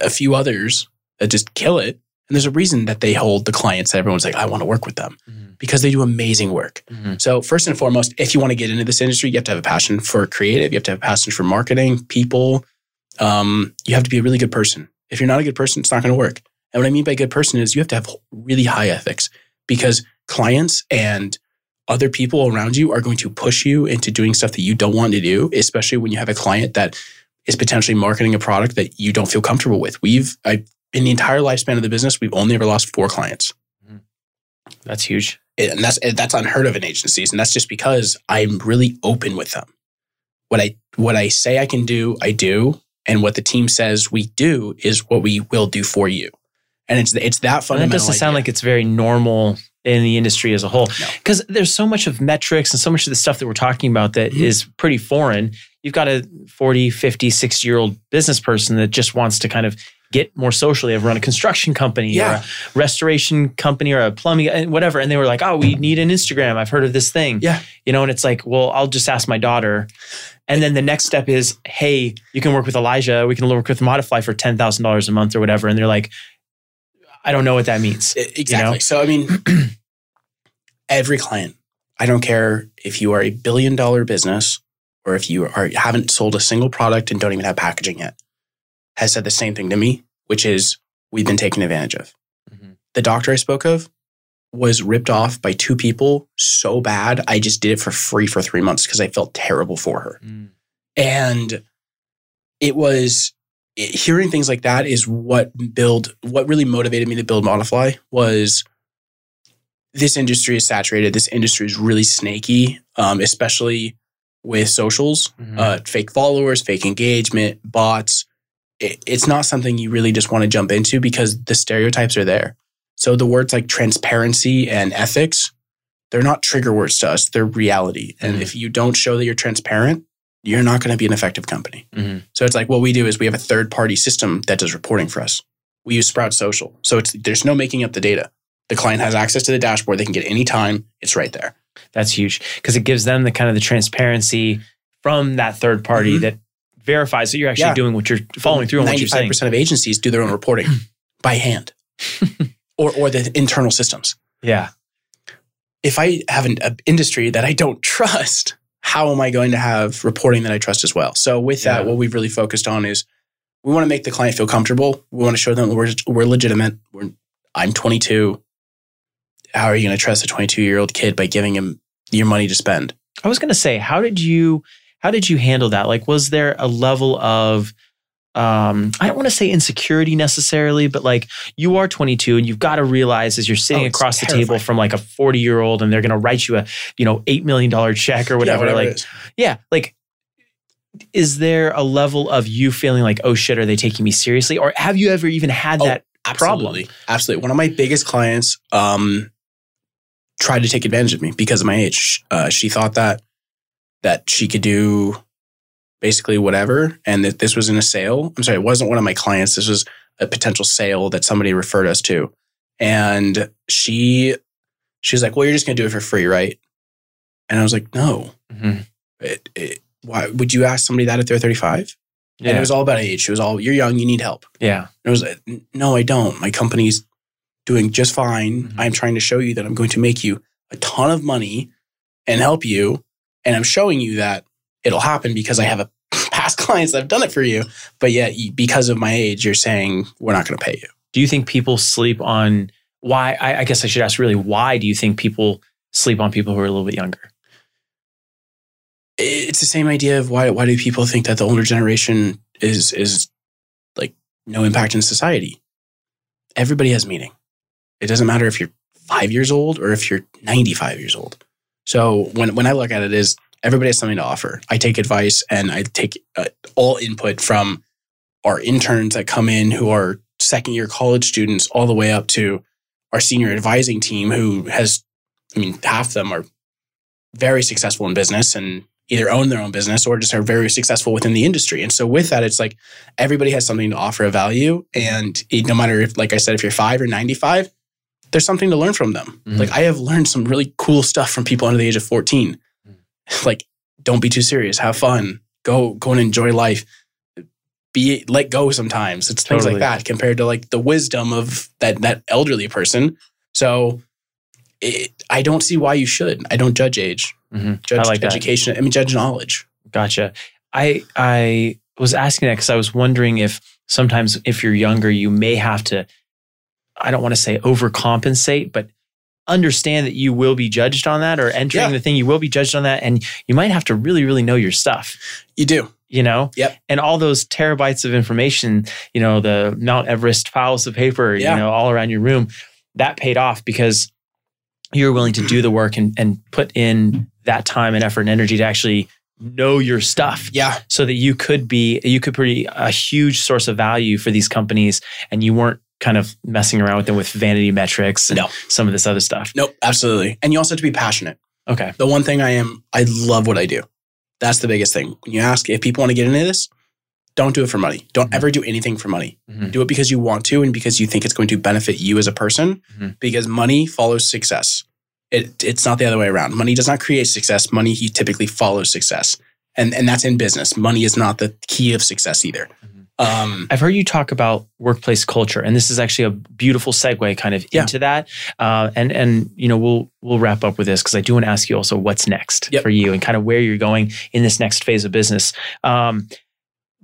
a few others that just kill it. And there's a reason that they hold the clients that everyone's like, I want to work with them Mhm. because they do amazing work. Mhm. So first and foremost, if you want to get into this industry, you have to have a passion for creative. You have to have a passion for marketing, people. Um, you have to be a really good person. If you're not a good person, it's not going to work. And what I mean by good person is you have to have really high ethics because clients and other people around you are going to push you into doing stuff that you don't want to do, especially when you have a client that is potentially marketing a product that you don't feel comfortable with. We've, I, in the entire lifespan of the business, we've only ever lost four clients that's huge. and that's that's unheard of in agencies and that's just because i'm really open with them what i what i say i can do i do and what the team says we do is what we will do for you and it's it's that And fundamental that doesn't sound like it's very normal in the industry as a whole. No. Because there's so much of metrics and so much of the stuff that we're talking about that is Mhm. pretty foreign. You've got a 40, 50, 60 year old business person that just wants to kind of get more socially. I've run a construction company or a restoration company or a plumbing, and whatever. And they were like, oh, we need an Instagram. I've heard of this thing. Yeah. You know, and it's like, well, I'll just ask my daughter. And then the next step is, hey, you can work with Elijah. We can work with Modifly for $10,000 a month or whatever. And they're like, I don't know what that means. Exactly so i mean every client i don't care if you are a billion dollar business or if you are haven't sold a single product and don't even have packaging yet has said the same thing to me which is we've been taken advantage of the doctor I spoke of was ripped off by two people so bad. I just did it for free for three months because I felt terrible for her. Mm. And it was it- hearing things like that is what build what really motivated me to build Modifly was this industry is saturated. This industry is really snaky, um, especially with socials, Mhm. uh, fake followers, fake engagement, bots. It, it's not something you really just want to jump into because the stereotypes are there. So the words like transparency and ethics, they're not trigger words to us. They're reality. And Mhm. if you don't show that you're transparent, you're not going to be an effective company. Mhm. So it's like what we do is we have a third party system that does reporting for us. We use Sprout Social. So it's there's no making up the data. The client has access to the dashboard. They can get any time. It's right there. That's huge because it gives them the kind of the transparency from that third party Mhm. that verifies that you're actually Yeah. doing what you're following through on what you're saying. percent of agencies do their own reporting by hand, or or the internal systems. Yeah. If I have an industry that I don't trust, how am I going to have reporting that I trust as well? So with that, what we've really focused on is we want to make the client feel comfortable. We want to show them we're we're legitimate. We're, I'm 22. How are you going to trust a 22 year old kid by giving him your money to spend? I was going to say, how did you how did you handle that? Like, was there a level of um, I don't want to say insecurity necessarily, but like you are 22 and you've got to realize as you're sitting Oh, across the table from like a 40 year old and they're going to write you a you know eight million dollar check or whatever. Yeah, like, yeah, like. Is there a level of you feeling like, oh shit, are they taking me seriously? Or have you ever even had Oh, that problem? Absolutely. Absolutely. One of my biggest clients um, tried to take advantage of me because of my age. Uh, she thought that that she could do basically whatever, and that this was in a sale. I'm sorry, it wasn't one of my clients. This was a potential sale that somebody referred us to, and she she's like, "Well, you're just going to do it for free, right?" And I was like, "No. Mhm. It, it, why would you ask somebody that if they're 35?" Yeah. And it was all about age. It was all, "You're young, you need help." yeah. And I was like, no, I don't. My company's doing just fine. Mhm. I'm trying to show you that I'm going to make you a ton of money and help you. And I'm showing you that it'll happen because I have a past clients that have done it for you. But yet, because of my age, you're saying we're not going to pay you. Do you think people sleep on why? I, I guess I should ask really, why do you think people sleep on people who are a little bit younger? It's the same idea of why why do people think that the older generation is is like no impact in society? Everybody has meaning. It doesn't matter if you're five years old or if you're 95 years old. So when when I look at it, is everybody has something to offer. I take advice and I take uh, all input from our interns that come in who are second year college students all the way up to our senior advising team who has I mean half of them are very successful in business and either own their own business or just are very successful within the industry. And so with that, it's like everybody has something to offer a value. And no matter if, like I said, if you're five or 95, there's something to learn from them. Mhm. Like I have learned some really cool stuff from people under the age of 14. like, don't be too serious. Have fun. Go, go and enjoy life. Be let go sometimes. It's things like that compared to like the wisdom of that that elderly person. So it, I don't see why you should. I don't judge age Mhm. judge I like that. education. I mean, judge knowledge. Gotcha. I I was asking that because I was wondering if sometimes if you're younger, you may have to. I don't want to say overcompensate, but understand that you will be judged on that, or entering Yeah. the thing, you will be judged on that, and you might have to really, really know your stuff. You do. You know, Yep. and all those terabytes of information, you know, the Mount Everest piles of paper, Yeah. you know, all around your room, that paid off because you're willing to do the work and and put in that time and effort and energy to actually know your stuff Yeah. so that you could be you could be a huge source of value for these companies and you weren't kind of messing around with them with vanity metrics and No. some of this other stuff. Nope. Absolutely. And you also have to be passionate. Okay. The one thing I am, I love what I do. That's the biggest thing. When you ask if people want to get into this, don't do it for money. Don't Mhm. ever do anything for money. Mhm. Do it because you want to and because you think it's going to benefit you as a person. Mhm. Because money follows success. It, it's not the other way around. Money does not create success. Money he typically follows success, and and that's in business. Money is not the key of success either. Um, I've heard you talk about workplace culture, and this is actually a beautiful segue kind of Yeah. into that. Uh, and and you know we'll we'll wrap up with this because I do want to ask you also what's next Yep. for you and kind of where you're going in this next phase of business. Um,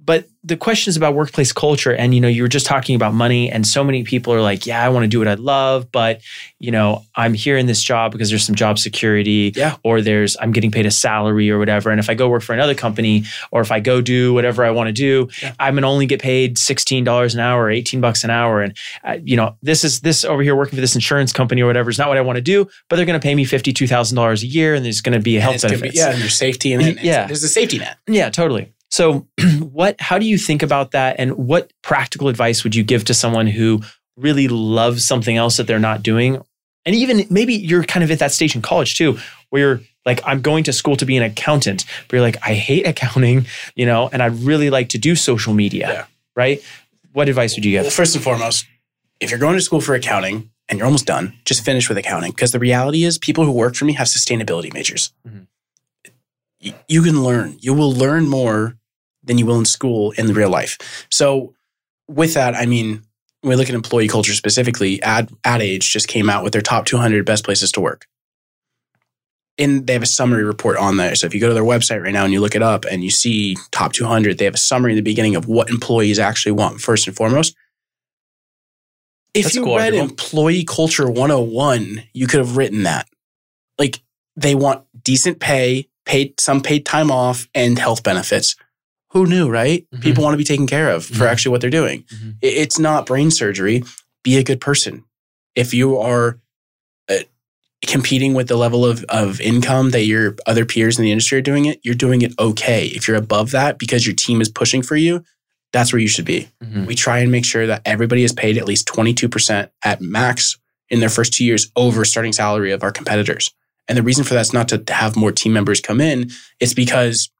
but the question is about workplace culture and you know you were just talking about money and so many people are like yeah i want to do what i love but you know i'm here in this job because there's some job security Yeah. or there's i'm getting paid a salary or whatever and if i go work for another company or if i go do whatever i want to do Yeah. i'm gonna only get paid $16 an hour or 18 bucks an hour and uh, you know this is this over here working for this insurance company or whatever is not what i want to do but they're gonna pay me $52000 a year and there's gonna be And health it's benefits yeah, and there's safety it. and Yeah. there's a safety net. yeah, totally. So, what? How do you think about that? And what practical advice would you give to someone who really loves something else that they're not doing? And even maybe you're kind of at that stage in college too, where you're like, I'm going to school to be an accountant, but you're like, I hate accounting, you know, and I'd really like to do social media, Yeah. right? What advice would you give? Well, first and foremost, if you're going to school for accounting and you're almost done, just finish with accounting. Because the reality is, people who work for me have sustainability majors. Mhm. You can learn. You will learn more than you will in school in the real life. So, with that, I mean, when we look at employee culture specifically, Ad Ad Age just came out with their top 200 best places to work. And they have a summary report on there. So if you go to their website right now and you look it up and you see top 200, they have a summary in the beginning of what employees actually want first and foremost. If That's you cool read. Employee Culture 101, you could have written that. Like they want decent pay, paid some paid time off, and health benefits. Who knew, right? Mhm. People want to be taken care of for Mhm. actually what they're doing. Mhm. It's not brain surgery. Be a good person. If you are uh, competing with the level of, of income that your other peers in the industry are doing it, you're doing it okay. If you're above that because your team is pushing for you, that's where you should be. Mhm. We try and make sure that everybody is paid at least 22% at max in their first two years over starting salary of our competitors. And the reason for that is not to have more team members come in, it's because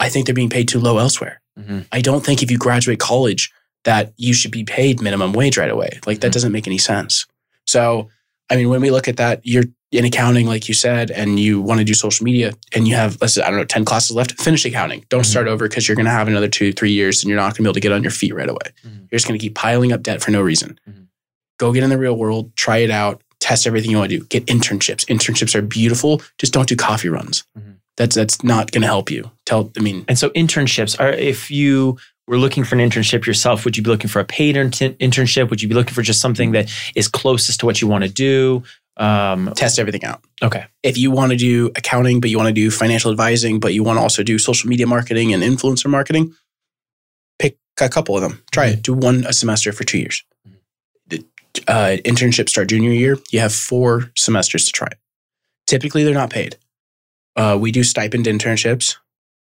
I think they're being paid too low elsewhere. Mhm. I don't think if you graduate college that you should be paid minimum wage right away. Like that Mhm. doesn't make any sense. So, I mean, when we look at that, you're in accounting, like you said, and you want to do social media and you have, let's say, I don't know, 10 classes left, finish accounting. Don't Mhm. start over because you're going to have another two, three years and you're not going to be able to get on your feet right away. Mhm. You're just going to keep piling up debt for no reason. Mhm. Go get in the real world, try it out, test everything you want to do. Get internships. Internships are beautiful. Just don't do coffee runs. That's that's not going to help you. Tell, I mean, And so internships are if you were looking for an internship yourself, would you be looking for a paid intern- internship? Would you be looking for just something that is closest to what you want to do? Um, test everything out. okay. if you want to do accounting, but you want to do financial advising, but you want to also do social media marketing and influencer marketing, pick a couple of them. Try it. Do one a semester for two years. The uh, internship start junior year. You have four semesters to try it. Typically, they're not paid. Uh, we do stipend internships,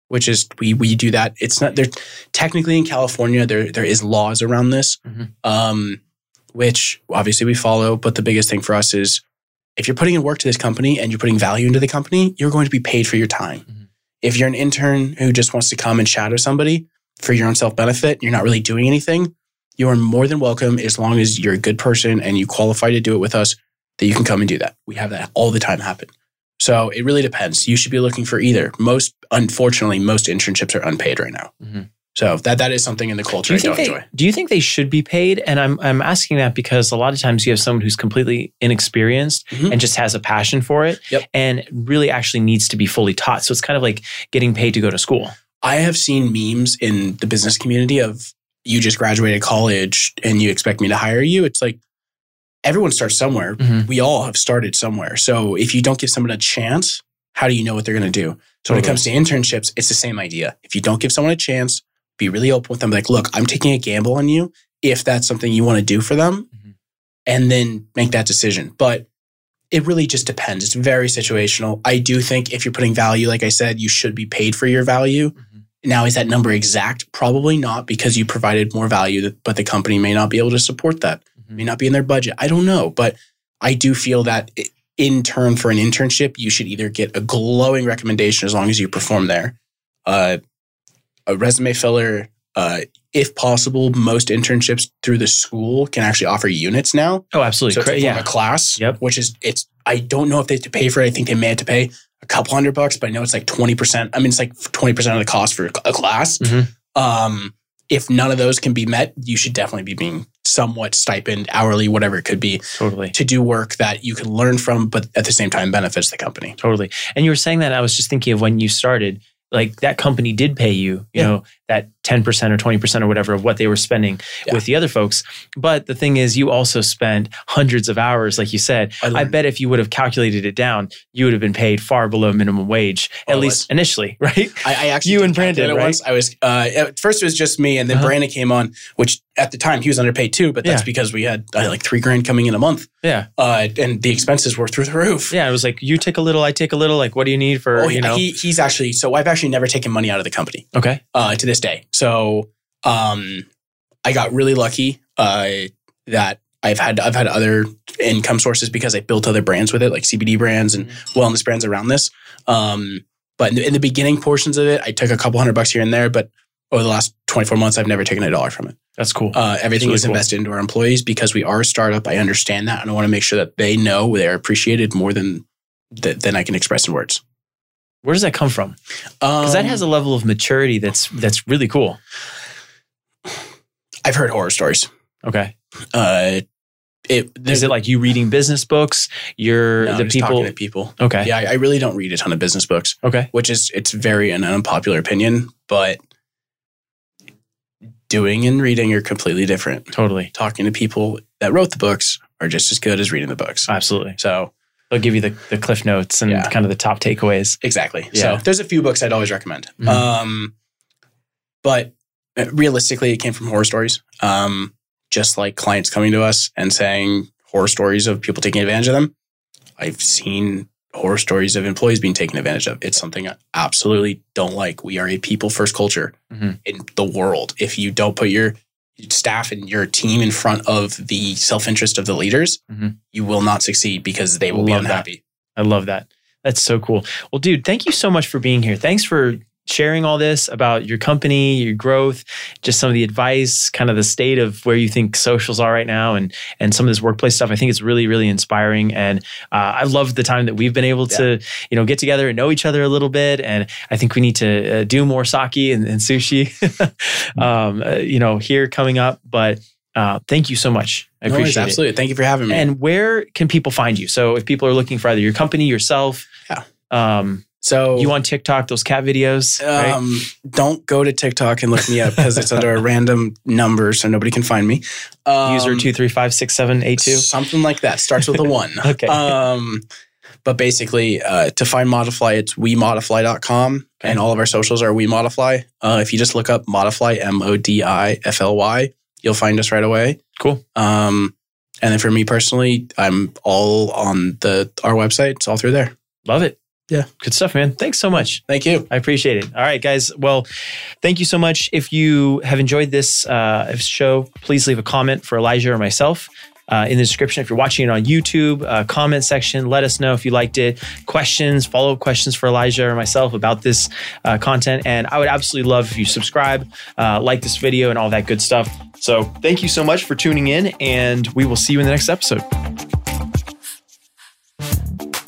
which is we we do that. It's not. They're technically in California. There there is laws around this, Mhm. um, which obviously we follow. But the biggest thing for us is if you're putting in work to this company and you're putting value into the company, you're going to be paid for your time. Mhm. If you're an intern who just wants to come and shadow somebody for your own self benefit, you're not really doing anything, you are more than welcome as long as you're a good person and you qualify to do it with us, that you can come and do that. We have that all the time happen. So it really depends. You should be looking for either. Most, unfortunately, most internships are unpaid right now. Mhm. So that that is something in the Do culture you I don't they, enjoy. do you think they should be paid? And I'm I'm asking that because a lot of times you have someone who's completely inexperienced Mhm. and just has a passion for it, Yep. and really actually needs to be fully taught. So it's kind of like getting paid to go to school. I have seen memes in the business community of you just graduated college and you expect me to hire you. It's like everyone starts somewhere. Mhm. We all have started somewhere. So if you don't give someone a chance, how do you know what they're going to do? So when it comes to internships, it's the same idea. If you don't give someone a chance, be really open with them. Like, look, I'm taking a gamble on you if that's something you want to do for them, Mhm. and then make that decision. But it really just depends. It's very situational. I do think if you're putting value, like I said, you should be paid for your value. Mhm. Now, is that number exact? Probably not because you provided more value, but the company may not be able to support that. May not be in their budget. I don't know. But I do feel that in turn for an internship, you should either get a glowing recommendation as long as you perform there, uh, a resume filler. Uh, if possible, most internships through the school can actually offer units now. Oh, absolutely. So a yeah. of class, Yep. which is it's. I don't know if they have to pay for it. I think they may have to pay a couple hundred bucks, but I know it's like twenty percent. I mean, it's like twenty percent of the cost for a class. Mhm. Um, if none of those can be met, you should definitely be being somewhat stipend, hourly, whatever it could be, Totally. to do work that you can learn from, but at the same time benefits the company. Totally. And you were saying that I was just thinking of when you started, like that company did pay you, you Yeah. know, that 10% or 20% or whatever of what they were spending Yeah. with the other folks. But the thing is, you also spent hundreds of hours, like you said. I, learned- bet if you would have calculated it down, you would have been paid far below minimum wage, Oh, at I least initially, right? I, I actually You and Brandon, right? Once. I was uh, at first it was just me, and then Uh-huh. Brandon came on, which at the time he was underpaid too. But that's Yeah. because we had uh, like three grand coming in a month, Yeah. uh, and the expenses were through the roof. Yeah. It was like, you take a little, I take a little. Like, what do you need for, Oh, you know? he, he's actually so I've actually never taken money out of the company okay. uh, to this day. So um, I got really lucky uh, that I've had I've had other income sources because I built other brands with it, like CBD brands and wellness brands around this. Um, but in the, in the beginning portions of it, I took a couple hundred bucks here and there. But over the last 24 months, I've never taken a dollar from it. That's cool. Uh, everything really is cool. invested into our employees because we are a startup. I understand that, and I want to make sure that they know they're appreciated more than th- than I can express in words. Where does that come from? Because that has a level of maturity that's that's really cool. I've heard horror stories. Okay. Uh, it Is it like you reading business books? You're no, the just people. talking to people? Okay. Yeah, I, I really don't read a ton of business books, Okay. which is it's very an unpopular opinion, but doing and reading are completely different. Totally. Talking to people that wrote the books are just as good as reading the books. Absolutely. So They'll give you the, the cliff notes and Yeah. kind of the top takeaways. exactly. Yeah. So there's a few books I'd always recommend. Mhm. Um, but uh, realistically, it came from horror stories. Um, just like clients coming to us and saying horror stories of people taking advantage of them. I've seen horror stories of employees being taken advantage of. It's something I absolutely don't like. We are a people first culture Mhm. in the world. If you don't put your staff and your team in front of the self interest of the leaders, Mhm. you will not succeed because they will be Love that. unhappy. I love that. That's so cool. Well, dude, thank you so much for being here. Thanks for sharing all this about your company, your growth, just some of the advice, kind of the state of where you think socials are right now, and and some of this workplace stuff. I think it's really, really inspiring, and uh, I love the time that we've been able to, you know, get together and know each other a little bit. And I think we need to uh, do more sake and, and sushi, um, uh, you know, here coming up. But uh, thank you so much. I No worries, appreciate it. absolutely. Thank you for having me. And where can people find you? So if people are looking for either your company, yourself, Yeah. um, so you on TikTok, those cat videos, right? Um, don't go to TikTok and look me up because it's under a random number, so nobody can find me. Um, User two three five six seven eight two. something like that starts with a one. Okay. Um, but basically, uh, to find Modifly, it's wemodifly.com, and all of our socials are WeModifly. Uh, if you just look up Modifly, M O D I F L Y, you'll find us right away. Cool. Um, and then for me personally, I'm all on the our website. It's all through there. Love it. Yeah. Good stuff, man. Thanks so much. Thank you. I appreciate it. All right, guys. Well, thank you so much. If you have enjoyed this uh, show, please leave a comment for Elijah or myself. Uh, in the description, if you're watching it on YouTube, uh, comment section, let us know if you liked it. Questions, follow up questions for Elijah or myself about this uh, content. And I would absolutely love if you subscribe, uh, like this video, and all that good stuff. So thank you so much for tuning in, and we will see you in the next episode.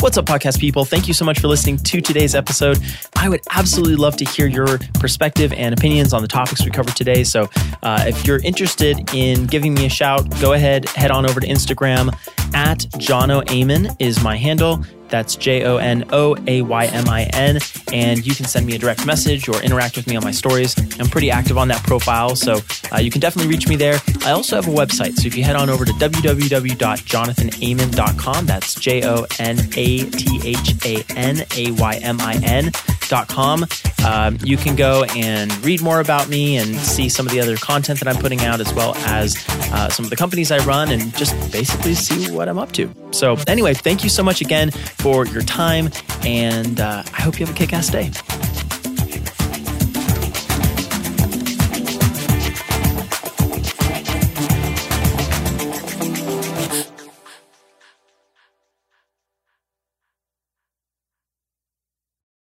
What's up, podcast people? Thank you so much for listening to today's episode. I would absolutely love to hear your perspective and opinions on the topics we covered today. So, uh, if you're interested in giving me a shout, go ahead, head on over to Instagram at Jono Aymin is my handle. That's J O N O A Y M I N. And you can send me a direct message or interact with me on my stories. I'm pretty active on that profile, so uh, you can definitely reach me there. I also have a website. So if you head on over to www.jonathanaymin.com, that's J O N A T H A N A Y M I N.com, um, you can go and read more about me and see some of the other content that I'm putting out, as well as uh, some of the companies I run, and just basically see what I'm up to. So, anyway, thank you so much again for your time, and uh, I hope you have a kick ass day.